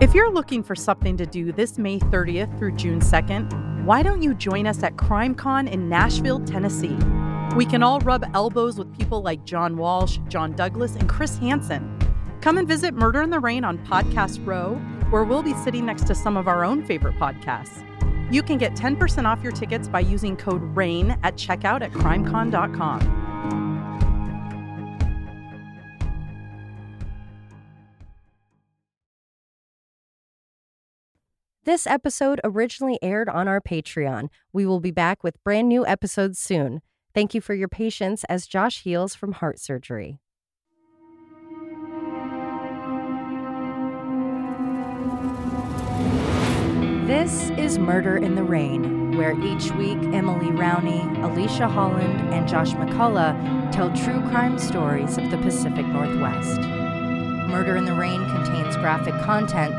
If you're looking for something to do this May 30th through June 2nd, why don't you join us at CrimeCon in Nashville, Tennessee? We can all rub elbows with people like John Walsh, John Douglas, and Chris Hansen. Come and visit Murder in the Rain on Podcast Row, where we'll be sitting next to some of our own favorite podcasts. You can get 10% off your tickets by using code RAIN at checkout at crimecon.com. This episode originally aired on our Patreon. We will be back with brand new episodes soon. Thank you for your patience as Josh heals from heart surgery. This is Murder in the Rain, where each week Emily Rowney, Alicia Holland, and Josh McCullough tell true crime stories of the Pacific Northwest. Murder in the Rain contains graphic content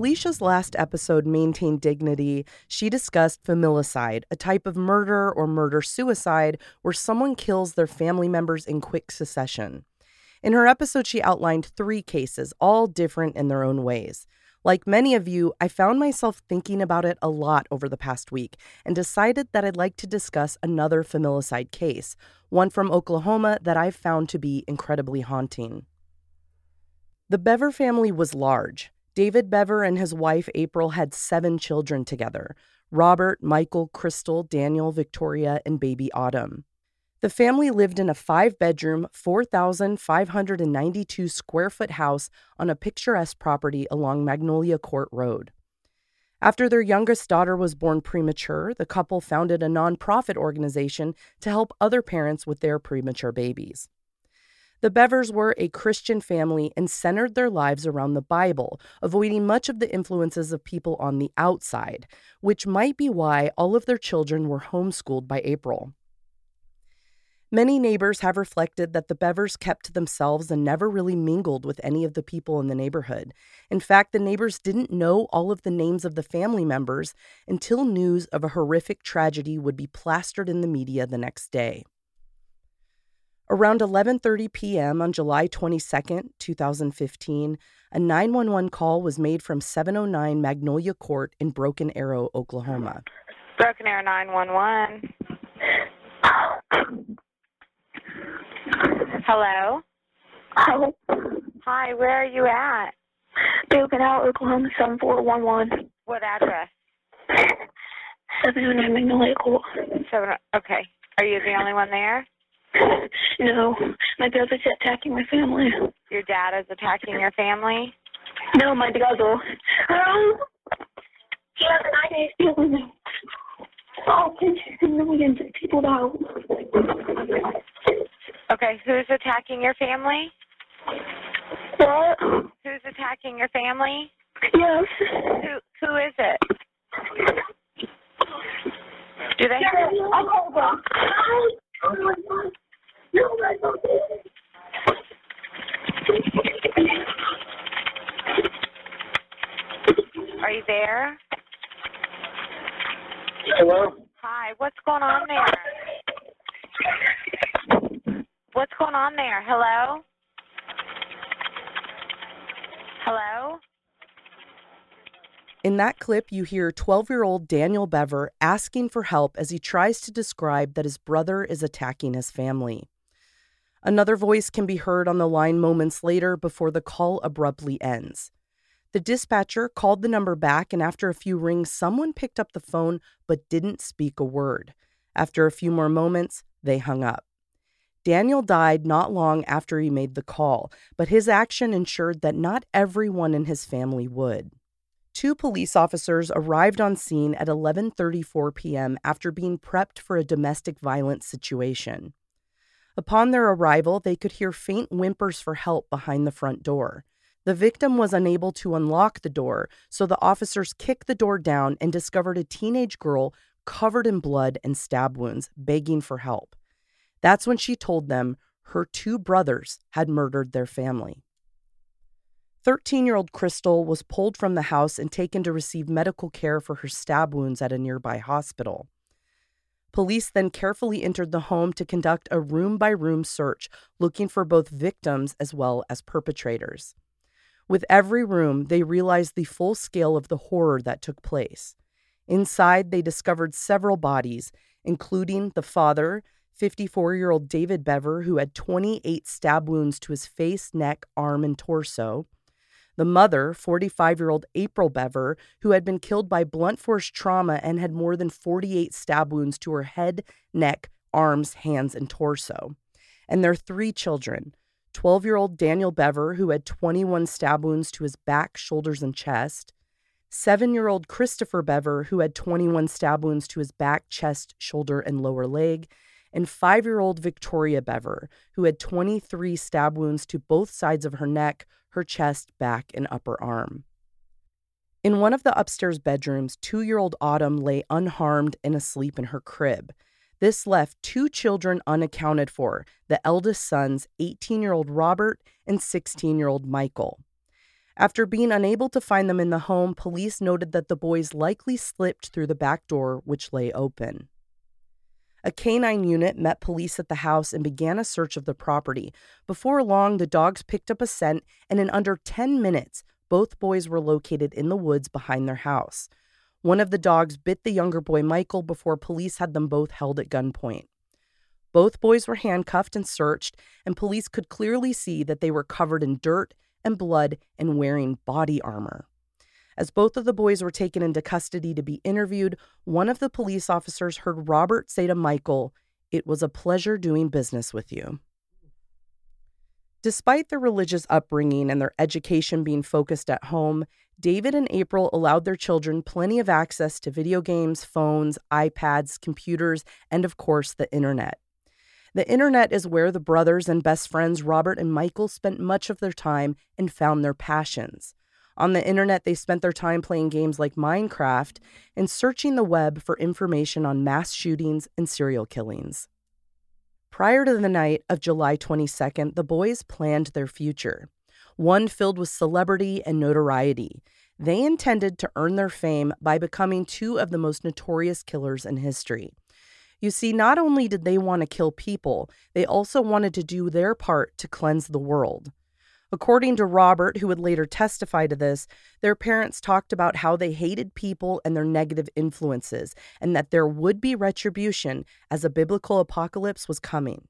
Alicia's last episode, Maintain Dignity, she discussed familicide, a type of murder or murder suicide where someone kills their family members in quick succession. In her episode, she outlined three cases, all different in their own ways. Like many of you, I found myself thinking about it a lot over the past week and decided that I'd like to discuss another familicide case, one from Oklahoma that I've found to be incredibly haunting. The Bever family was large. David Bever and his wife April had seven children together Robert, Michael, Crystal, Daniel, Victoria, and baby Autumn. The family lived in a five bedroom, 4,592 square foot house on a picturesque property along Magnolia Court Road. After their youngest daughter was born premature, the couple founded a nonprofit organization to help other parents with their premature babies. The Bevers were a Christian family and centered their lives around the Bible, avoiding much of the influences of people on the outside, which might be why all of their children were homeschooled by April. Many neighbors have reflected that the Bevers kept to themselves and never really mingled with any of the people in the neighborhood. In fact, the neighbors didn't know all of the names of the family members until news of a horrific tragedy would be plastered in the media the next day. Around 11:30 p.m. on July 22, 2015, a 911 call was made from 709 Magnolia Court in Broken Arrow, Oklahoma. Broken Arrow 911. Hello? Hi. Hi, where are you at? Broken Arrow, Oklahoma 7411. What address? 709 Magnolia Court. Seven, oh, okay. Are you the only one there? No, my brother's attacking my family. Your dad is attacking your family? No, my brother. Um, he has an idea stealing me. Oh, millions of people out. Okay, who's attacking your family? What? Who's attacking your family? Yes. Who who is it? Do they I'll call them. My God. No, my God. are you there? Hello? Hi, what's going on there? What's going on there? Hello? Hello? In that clip, you hear 12 year old Daniel Bever asking for help as he tries to describe that his brother is attacking his family. Another voice can be heard on the line moments later before the call abruptly ends. The dispatcher called the number back, and after a few rings, someone picked up the phone but didn't speak a word. After a few more moments, they hung up. Daniel died not long after he made the call, but his action ensured that not everyone in his family would. Two police officers arrived on scene at 11:34 p.m. after being prepped for a domestic violence situation. Upon their arrival, they could hear faint whimpers for help behind the front door. The victim was unable to unlock the door, so the officers kicked the door down and discovered a teenage girl covered in blood and stab wounds, begging for help. That's when she told them her two brothers had murdered their family. 13 year old Crystal was pulled from the house and taken to receive medical care for her stab wounds at a nearby hospital. Police then carefully entered the home to conduct a room by room search, looking for both victims as well as perpetrators. With every room, they realized the full scale of the horror that took place. Inside, they discovered several bodies, including the father, 54 year old David Bever, who had 28 stab wounds to his face, neck, arm, and torso, the mother, 45 year old April Bever, who had been killed by blunt force trauma and had more than 48 stab wounds to her head, neck, arms, hands, and torso. And their three children 12 year old Daniel Bever, who had 21 stab wounds to his back, shoulders, and chest. Seven year old Christopher Bever, who had 21 stab wounds to his back, chest, shoulder, and lower leg and five year old Victoria Bever, who had 23 stab wounds to both sides of her neck, her chest, back, and upper arm. In one of the upstairs bedrooms, two year old Autumn lay unharmed and asleep in her crib. This left two children unaccounted for the eldest sons, 18 year old Robert and 16 year old Michael. After being unable to find them in the home, police noted that the boys likely slipped through the back door, which lay open. A canine unit met police at the house and began a search of the property. Before long, the dogs picked up a scent, and in under 10 minutes, both boys were located in the woods behind their house. One of the dogs bit the younger boy, Michael, before police had them both held at gunpoint. Both boys were handcuffed and searched, and police could clearly see that they were covered in dirt and blood and wearing body armor. As both of the boys were taken into custody to be interviewed, one of the police officers heard Robert say to Michael, It was a pleasure doing business with you. Despite their religious upbringing and their education being focused at home, David and April allowed their children plenty of access to video games, phones, iPads, computers, and of course, the internet. The internet is where the brothers and best friends Robert and Michael spent much of their time and found their passions. On the internet, they spent their time playing games like Minecraft and searching the web for information on mass shootings and serial killings. Prior to the night of July 22nd, the boys planned their future, one filled with celebrity and notoriety. They intended to earn their fame by becoming two of the most notorious killers in history. You see, not only did they want to kill people, they also wanted to do their part to cleanse the world. According to Robert, who would later testify to this, their parents talked about how they hated people and their negative influences, and that there would be retribution as a biblical apocalypse was coming.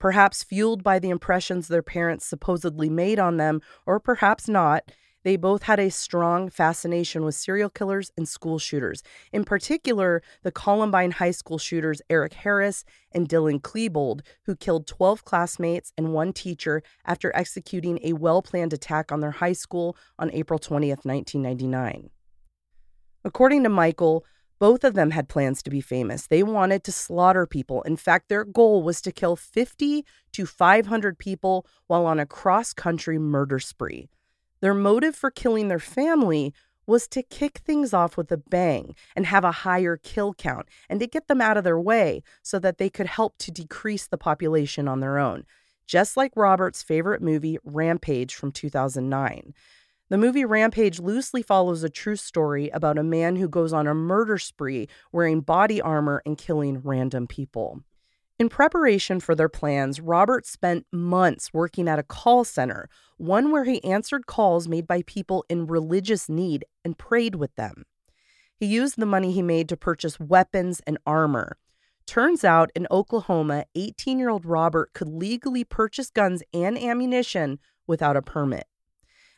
Perhaps fueled by the impressions their parents supposedly made on them, or perhaps not, they both had a strong fascination with serial killers and school shooters. In particular, the Columbine High School shooters Eric Harris and Dylan Klebold, who killed 12 classmates and one teacher after executing a well planned attack on their high school on April 20th, 1999. According to Michael, both of them had plans to be famous. They wanted to slaughter people. In fact, their goal was to kill 50 to 500 people while on a cross country murder spree. Their motive for killing their family was to kick things off with a bang and have a higher kill count and to get them out of their way so that they could help to decrease the population on their own. Just like Robert's favorite movie, Rampage from 2009. The movie Rampage loosely follows a true story about a man who goes on a murder spree wearing body armor and killing random people. In preparation for their plans, Robert spent months working at a call center, one where he answered calls made by people in religious need and prayed with them. He used the money he made to purchase weapons and armor. Turns out in Oklahoma, 18 year old Robert could legally purchase guns and ammunition without a permit.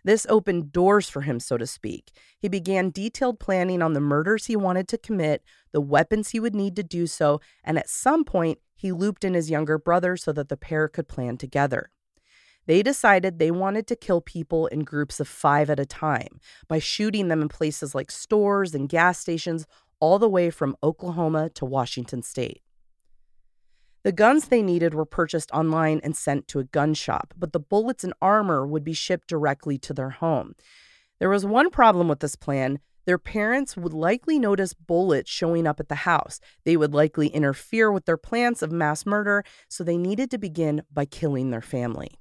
This opened doors for him, so to speak. He began detailed planning on the murders he wanted to commit, the weapons he would need to do so, and at some point, he looped in his younger brother so that the pair could plan together. They decided they wanted to kill people in groups of five at a time by shooting them in places like stores and gas stations, all the way from Oklahoma to Washington state. The guns they needed were purchased online and sent to a gun shop, but the bullets and armor would be shipped directly to their home. There was one problem with this plan Their parents would likely notice bullets showing up at the house. They would likely interfere with their plans of mass murder, so they needed to begin by killing their family.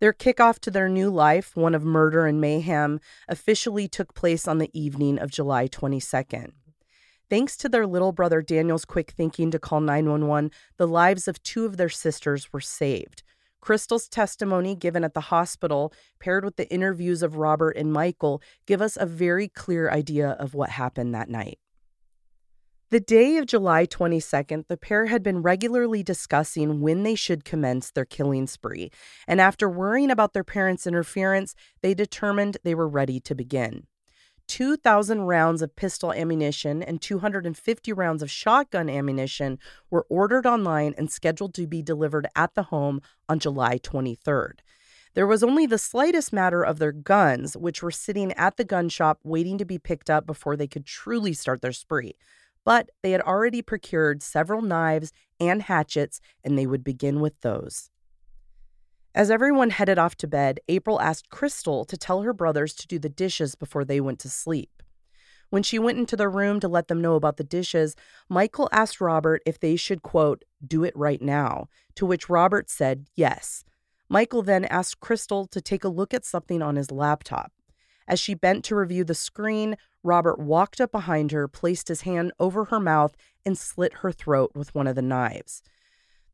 Their kickoff to their new life, one of murder and mayhem, officially took place on the evening of July 22nd. Thanks to their little brother Daniel's quick thinking to call 911, the lives of two of their sisters were saved. Crystal's testimony given at the hospital, paired with the interviews of Robert and Michael, give us a very clear idea of what happened that night. The day of July 22nd, the pair had been regularly discussing when they should commence their killing spree, and after worrying about their parents' interference, they determined they were ready to begin. 2,000 rounds of pistol ammunition and 250 rounds of shotgun ammunition were ordered online and scheduled to be delivered at the home on July 23rd. There was only the slightest matter of their guns, which were sitting at the gun shop waiting to be picked up before they could truly start their spree. But they had already procured several knives and hatchets, and they would begin with those. As everyone headed off to bed, April asked Crystal to tell her brothers to do the dishes before they went to sleep. When she went into their room to let them know about the dishes, Michael asked Robert if they should, quote, do it right now, to which Robert said yes. Michael then asked Crystal to take a look at something on his laptop. As she bent to review the screen, Robert walked up behind her, placed his hand over her mouth, and slit her throat with one of the knives.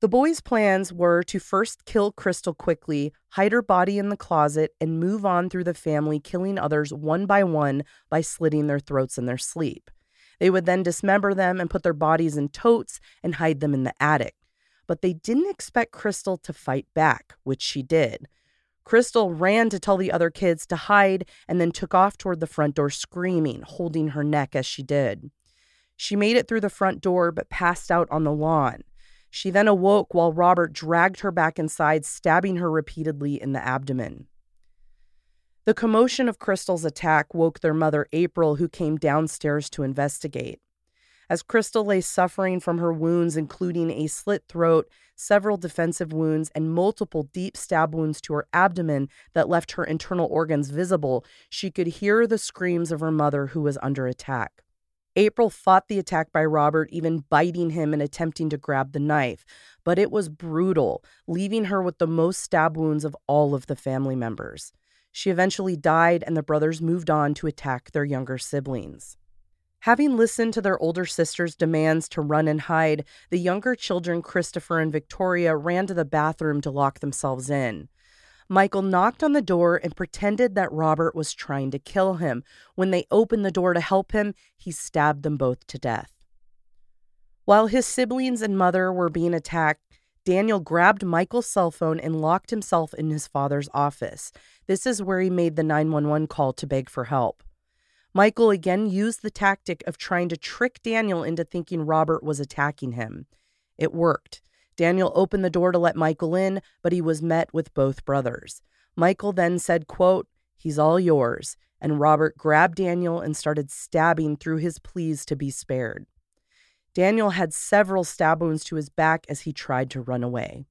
The boys' plans were to first kill Crystal quickly, hide her body in the closet, and move on through the family, killing others one by one by slitting their throats in their sleep. They would then dismember them and put their bodies in totes and hide them in the attic. But they didn't expect Crystal to fight back, which she did. Crystal ran to tell the other kids to hide and then took off toward the front door, screaming, holding her neck as she did. She made it through the front door but passed out on the lawn. She then awoke while Robert dragged her back inside, stabbing her repeatedly in the abdomen. The commotion of Crystal's attack woke their mother, April, who came downstairs to investigate. As Crystal lay suffering from her wounds, including a slit throat, several defensive wounds, and multiple deep stab wounds to her abdomen that left her internal organs visible, she could hear the screams of her mother, who was under attack. April fought the attack by Robert, even biting him and attempting to grab the knife, but it was brutal, leaving her with the most stab wounds of all of the family members. She eventually died, and the brothers moved on to attack their younger siblings. Having listened to their older sister's demands to run and hide, the younger children, Christopher and Victoria, ran to the bathroom to lock themselves in. Michael knocked on the door and pretended that Robert was trying to kill him. When they opened the door to help him, he stabbed them both to death. While his siblings and mother were being attacked, Daniel grabbed Michael's cell phone and locked himself in his father's office. This is where he made the 911 call to beg for help. Michael again used the tactic of trying to trick Daniel into thinking Robert was attacking him. It worked. Daniel opened the door to let Michael in, but he was met with both brothers. Michael then said, quote, He's all yours. And Robert grabbed Daniel and started stabbing through his pleas to be spared. Daniel had several stab wounds to his back as he tried to run away.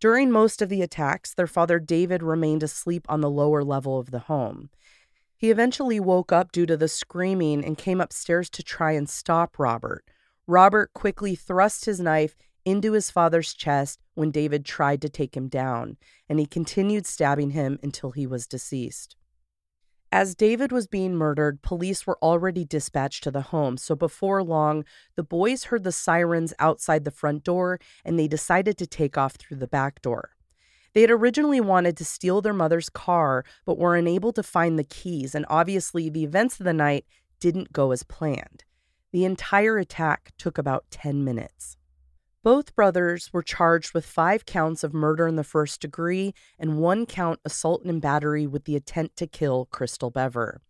During most of the attacks, their father David remained asleep on the lower level of the home. He eventually woke up due to the screaming and came upstairs to try and stop Robert. Robert quickly thrust his knife into his father's chest when David tried to take him down, and he continued stabbing him until he was deceased. As David was being murdered, police were already dispatched to the home, so before long, the boys heard the sirens outside the front door and they decided to take off through the back door. They had originally wanted to steal their mother's car, but were unable to find the keys, and obviously, the events of the night didn't go as planned. The entire attack took about 10 minutes. Both brothers were charged with five counts of murder in the first degree and one count assault and battery with the intent to kill Crystal Bever.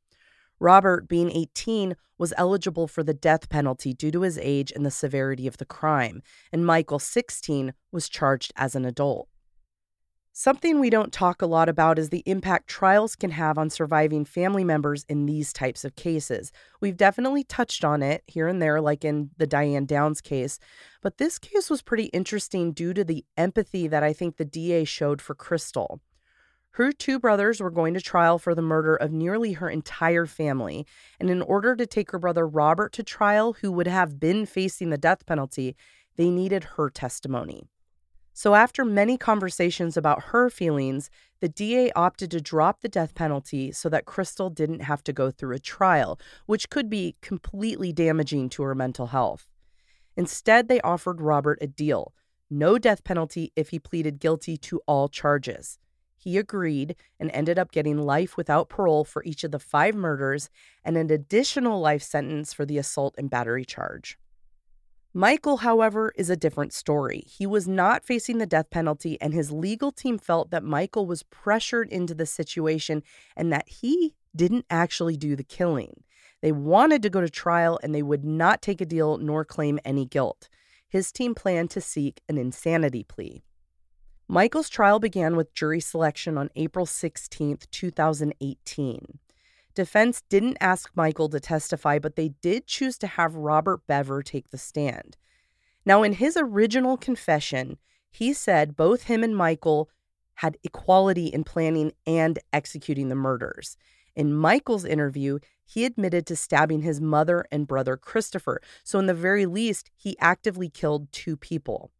Robert, being 18, was eligible for the death penalty due to his age and the severity of the crime, and Michael, 16, was charged as an adult. Something we don't talk a lot about is the impact trials can have on surviving family members in these types of cases. We've definitely touched on it here and there, like in the Diane Downs case, but this case was pretty interesting due to the empathy that I think the DA showed for Crystal. Her two brothers were going to trial for the murder of nearly her entire family, and in order to take her brother Robert to trial, who would have been facing the death penalty, they needed her testimony. So, after many conversations about her feelings, the DA opted to drop the death penalty so that Crystal didn't have to go through a trial, which could be completely damaging to her mental health. Instead, they offered Robert a deal no death penalty if he pleaded guilty to all charges. He agreed and ended up getting life without parole for each of the five murders and an additional life sentence for the assault and battery charge. Michael, however, is a different story. He was not facing the death penalty, and his legal team felt that Michael was pressured into the situation and that he didn't actually do the killing. They wanted to go to trial and they would not take a deal nor claim any guilt. His team planned to seek an insanity plea. Michael's trial began with jury selection on April 16, 2018. Defense didn't ask Michael to testify, but they did choose to have Robert Bever take the stand. Now, in his original confession, he said both him and Michael had equality in planning and executing the murders. In Michael's interview, he admitted to stabbing his mother and brother Christopher. So, in the very least, he actively killed two people.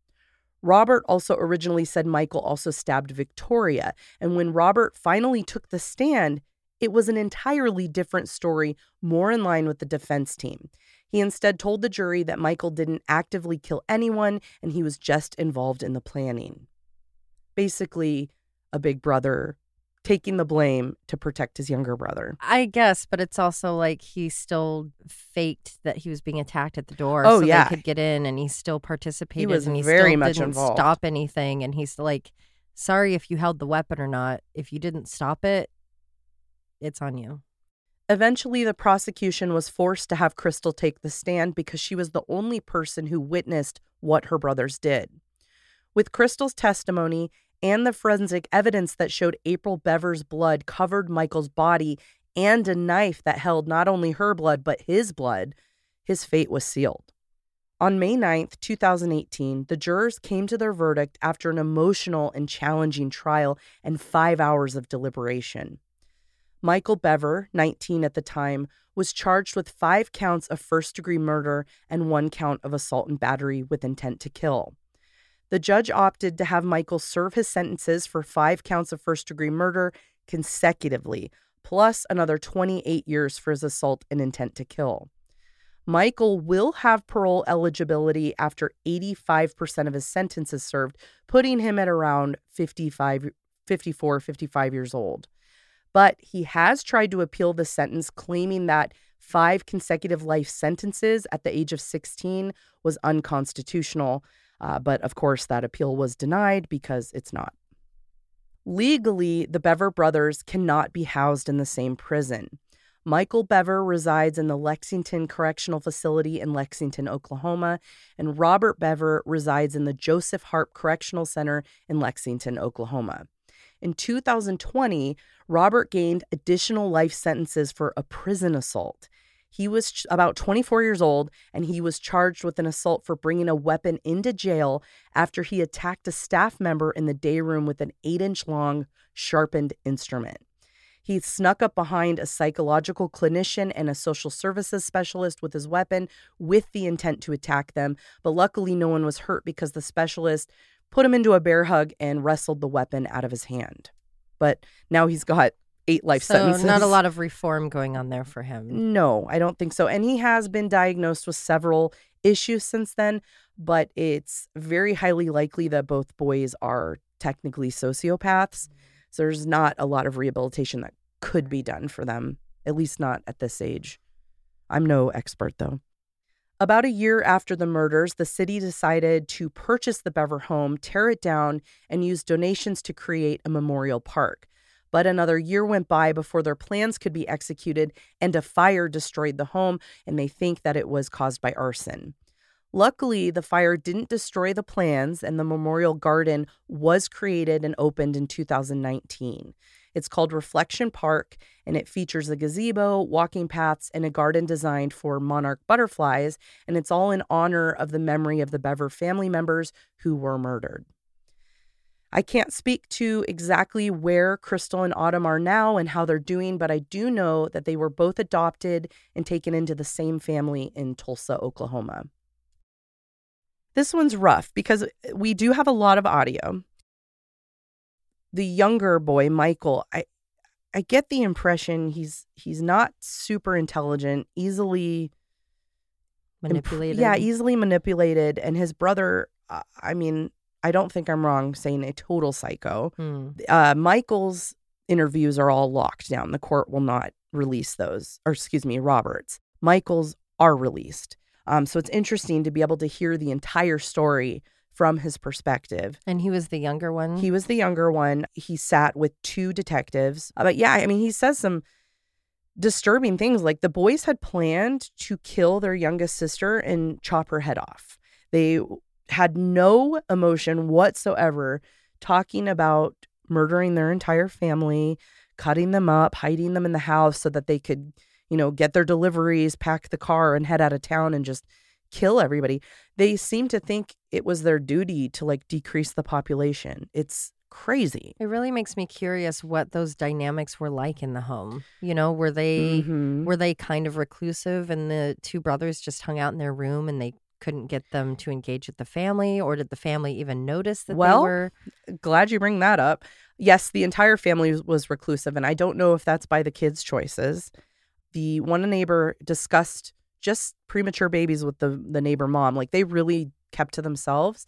Robert also originally said Michael also stabbed Victoria. And when Robert finally took the stand, it was an entirely different story, more in line with the defense team. He instead told the jury that Michael didn't actively kill anyone and he was just involved in the planning. Basically, a big brother taking the blame to protect his younger brother. I guess, but it's also like he still faked that he was being attacked at the door, Oh, so yeah. they could get in, and he still participated. he was and he very still much didn't involved. stop anything, and he's like, "Sorry if you held the weapon or not. If you didn't stop it, it's on you." Eventually, the prosecution was forced to have Crystal take the stand because she was the only person who witnessed what her brothers did. With Crystal's testimony and the forensic evidence that showed April Bever's blood covered Michael's body and a knife that held not only her blood but his blood, his fate was sealed. On May 9th, 2018, the jurors came to their verdict after an emotional and challenging trial and five hours of deliberation. Michael Bever, 19 at the time, was charged with five counts of first degree murder and one count of assault and battery with intent to kill. The judge opted to have Michael serve his sentences for five counts of first degree murder consecutively, plus another 28 years for his assault and intent to kill. Michael will have parole eligibility after 85% of his sentence is served, putting him at around 55, 54, 55 years old. But he has tried to appeal the sentence, claiming that five consecutive life sentences at the age of 16 was unconstitutional. Uh, but of course, that appeal was denied because it's not. Legally, the Bever brothers cannot be housed in the same prison. Michael Bever resides in the Lexington Correctional Facility in Lexington, Oklahoma, and Robert Bever resides in the Joseph Harp Correctional Center in Lexington, Oklahoma. In 2020, Robert gained additional life sentences for a prison assault. He was ch- about 24 years old and he was charged with an assault for bringing a weapon into jail after he attacked a staff member in the day room with an eight inch long sharpened instrument. He snuck up behind a psychological clinician and a social services specialist with his weapon with the intent to attack them, but luckily no one was hurt because the specialist put him into a bear hug and wrestled the weapon out of his hand. But now he's got eight life so sentences. not a lot of reform going on there for him. No, I don't think so. And he has been diagnosed with several issues since then, but it's very highly likely that both boys are technically sociopaths. So there's not a lot of rehabilitation that could be done for them, at least not at this age. I'm no expert though. About a year after the murders, the city decided to purchase the Bever home, tear it down, and use donations to create a memorial park. But another year went by before their plans could be executed, and a fire destroyed the home, and they think that it was caused by arson. Luckily, the fire didn't destroy the plans, and the memorial garden was created and opened in 2019. It's called Reflection Park, and it features a gazebo, walking paths, and a garden designed for monarch butterflies, and it's all in honor of the memory of the Bever family members who were murdered. I can't speak to exactly where Crystal and Autumn are now and how they're doing, but I do know that they were both adopted and taken into the same family in Tulsa, Oklahoma. This one's rough because we do have a lot of audio. The younger boy, Michael, I I get the impression he's he's not super intelligent, easily imp- Manipulated. yeah, easily manipulated and his brother uh, I mean, I don't think I'm wrong saying a total psycho. Hmm. Uh, Michael's interviews are all locked down. The court will not release those, or excuse me, Roberts. Michael's are released. Um, so it's interesting to be able to hear the entire story from his perspective. And he was the younger one. He was the younger one. He sat with two detectives. Uh, But yeah, I mean, he says some disturbing things like the boys had planned to kill their youngest sister and chop her head off. They had no emotion whatsoever talking about murdering their entire family, cutting them up, hiding them in the house so that they could, you know, get their deliveries, pack the car and head out of town and just kill everybody. They seem to think it was their duty to like decrease the population. It's crazy. it really makes me curious what those dynamics were like in the home. You know, were they Mhm. were they kind of reclusive and the two brothers just hung out in their room and they couldn't get them to engage with the family or did the family even notice that Well, they were glad you bring that up. Yes, the entire family was- was reclusive, and I don't know if that's by the kids' choices. The one neighbor discussed just premature babies with the the neighbor mom, like they really kept to themselves,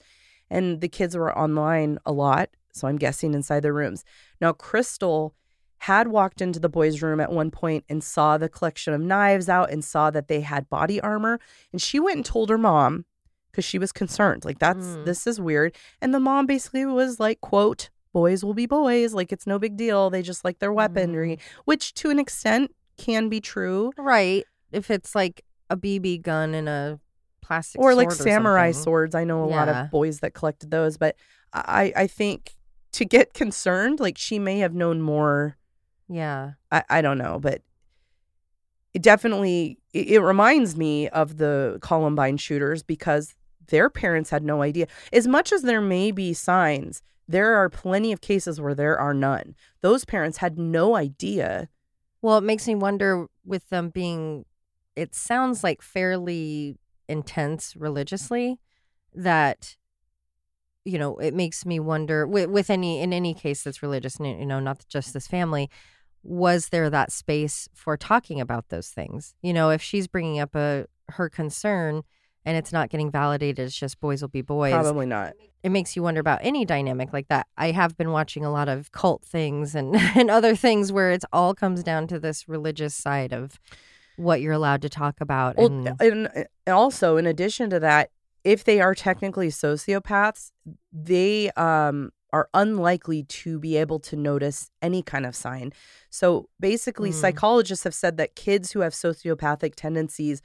and the kids were online a lot. So I'm guessing inside their rooms. Now, Crystal had walked into the boys' room at one point and saw the collection of knives out and saw that they had body armor, and she went and told her mom because she was concerned. Like that's Mm. this is weird. And the mom basically was like, quote, boys will be boys. Like it's no big deal. They just like their weaponry, which to an extent can be true. right if it's like a BB gun and a plastic Or like or samurai something. swords. I know a lot of boys that collected those, but I, I think to get concerned, like she may have known more. Yeah. I, I don't know, but it definitely it, it reminds me of the Columbine shooters because their parents had no idea. As much as there may be signs, there are plenty of cases where there are none. Those parents had no idea. Well, it makes me wonder with them being, it sounds like fairly intense religiously that, you know, it makes me wonder with, with any, in any case that's religious, you know, not just this family, was there that space for talking about those things? You know, if she's bringing up a, her concern and it's not getting validated, it's just boys will be boys Probably not. it makes you wonder about any dynamic like that. I have been watching a lot of cult things and, and other things where it's all comes down to this religious side of what you're allowed to talk about. Well, and, and and also in addition to that, if they are technically sociopaths, they um are unlikely to be able to notice any kind of sign. So basically, Mm. psychologists have said that kids who have sociopathic tendencies,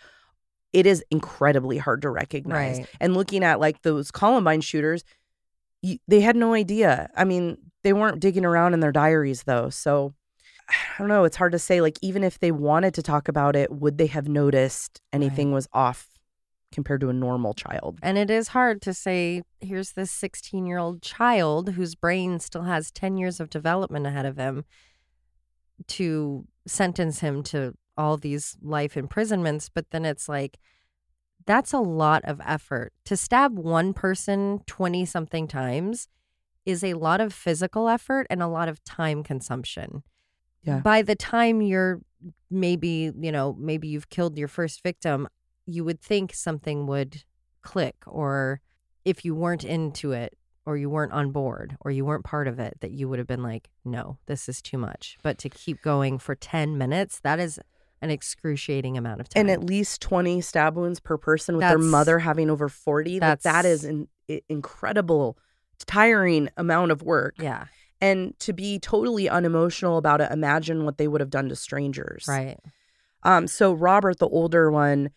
it is incredibly hard to recognize. Right. And looking at like those Columbine shooters, you, they had no idea. I mean, they weren't digging around in their diaries though. So I don't know. It's hard to say. Like, even if they wanted to talk about it, would they have noticed anything was off compared to a normal child? and it is hard to say, here's this 16 year old child whose brain still has 10 years of development ahead of him to sentence him to all these life imprisonments. But then it's like, that's a lot of effort. To stab one person 20 something times is a lot of physical effort and a lot of time consumption. Yeah. By the time you're maybe, you know, maybe you've killed your first victim, you would think something would click or if you weren't into it or you weren't on board or you weren't part of it that you would have been like no this is too much but to keep going for 10 minutes that is an excruciating amount of time And at least 20 stab wounds per person with their mother having over 40. That, that that's- an incredible, tiring amount of work. yeah And to be totally unemotional about it, imagine what they would have done to strangers. right Um, so Robert, the older one,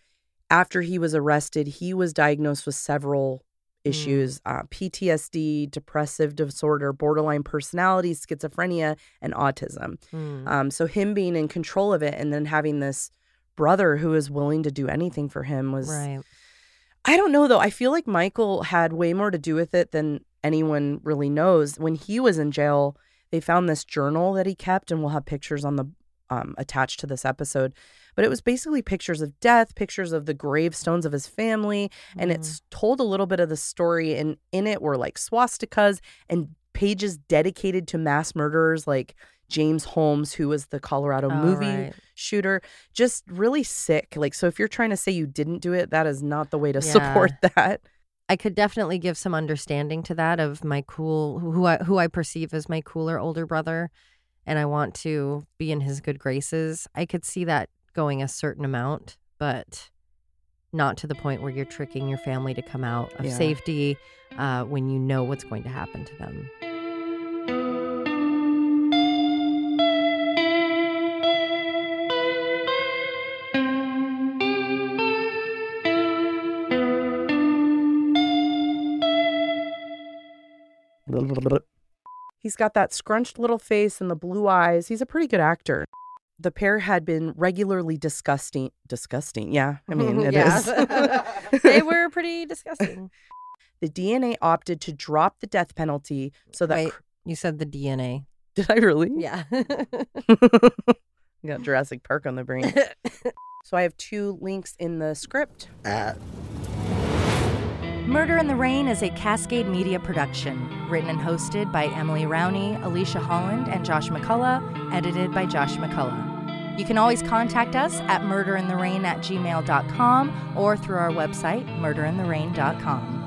after he was arrested, he was diagnosed with several issues: uh, PTSD, depressive disorder, borderline personality, schizophrenia, and autism. Mm. Um, so him being in control of it, and then having this brother who is willing to do anything for him was right I don't know though. I feel like Michael had way more to do with it than anyone really knows. When he was in jail, they found this journal that he kept, and we'll have pictures on the um, attached to this episode. But it was basically pictures of death, pictures of the gravestones of his family, and Mm. it's told a little bit of the story. And in it were like swastikas and pages dedicated to mass murderers like James Holmes, who was the Colorado Oh, movie right. shooter. Just really sick. Like, so if you're trying to say you didn't do it, that is not the way to Yeah. support that. I could definitely give some understanding to that of my cool who I who I perceive as my cooler older brother and I want to be in his good graces. I could see that going a certain amount, but not to the point where you're tricking your family to come out of Yeah. safety uh, when you know what's going to happen to them. He's got that scrunched little face and the blue eyes. He's a pretty good actor. The pair had been regularly disgusting. Disgusting, yeah. I mean, it is. they were pretty disgusting. the DNA opted to drop the death penalty so that. Wait, you said the DNA. Did I really? Yeah. got Jurassic Park on the brain. so I have two links in the script. at Murder in the Rain is a Cascade Media production, written and hosted by Emily Rowney, Alicia Holland, and Josh McCullough, edited by Josh McCullough. You can always contact us at murderintherain at gmail.com or through our website, murderintherain.com.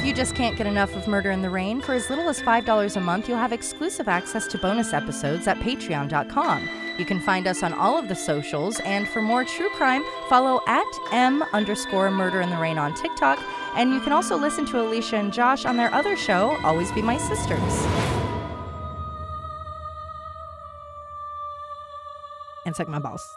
If you just can't get enough of Murder in the Rain, for as little as $5 a month, you'll have exclusive access to bonus episodes at patreon.com. You can find us on all of the socials, and for more true crime, follow at M underscore Murder in the Rain on TikTok. And you can also listen to Alicia and Josh on their other show, Always Be My Sisters. And suck my balls.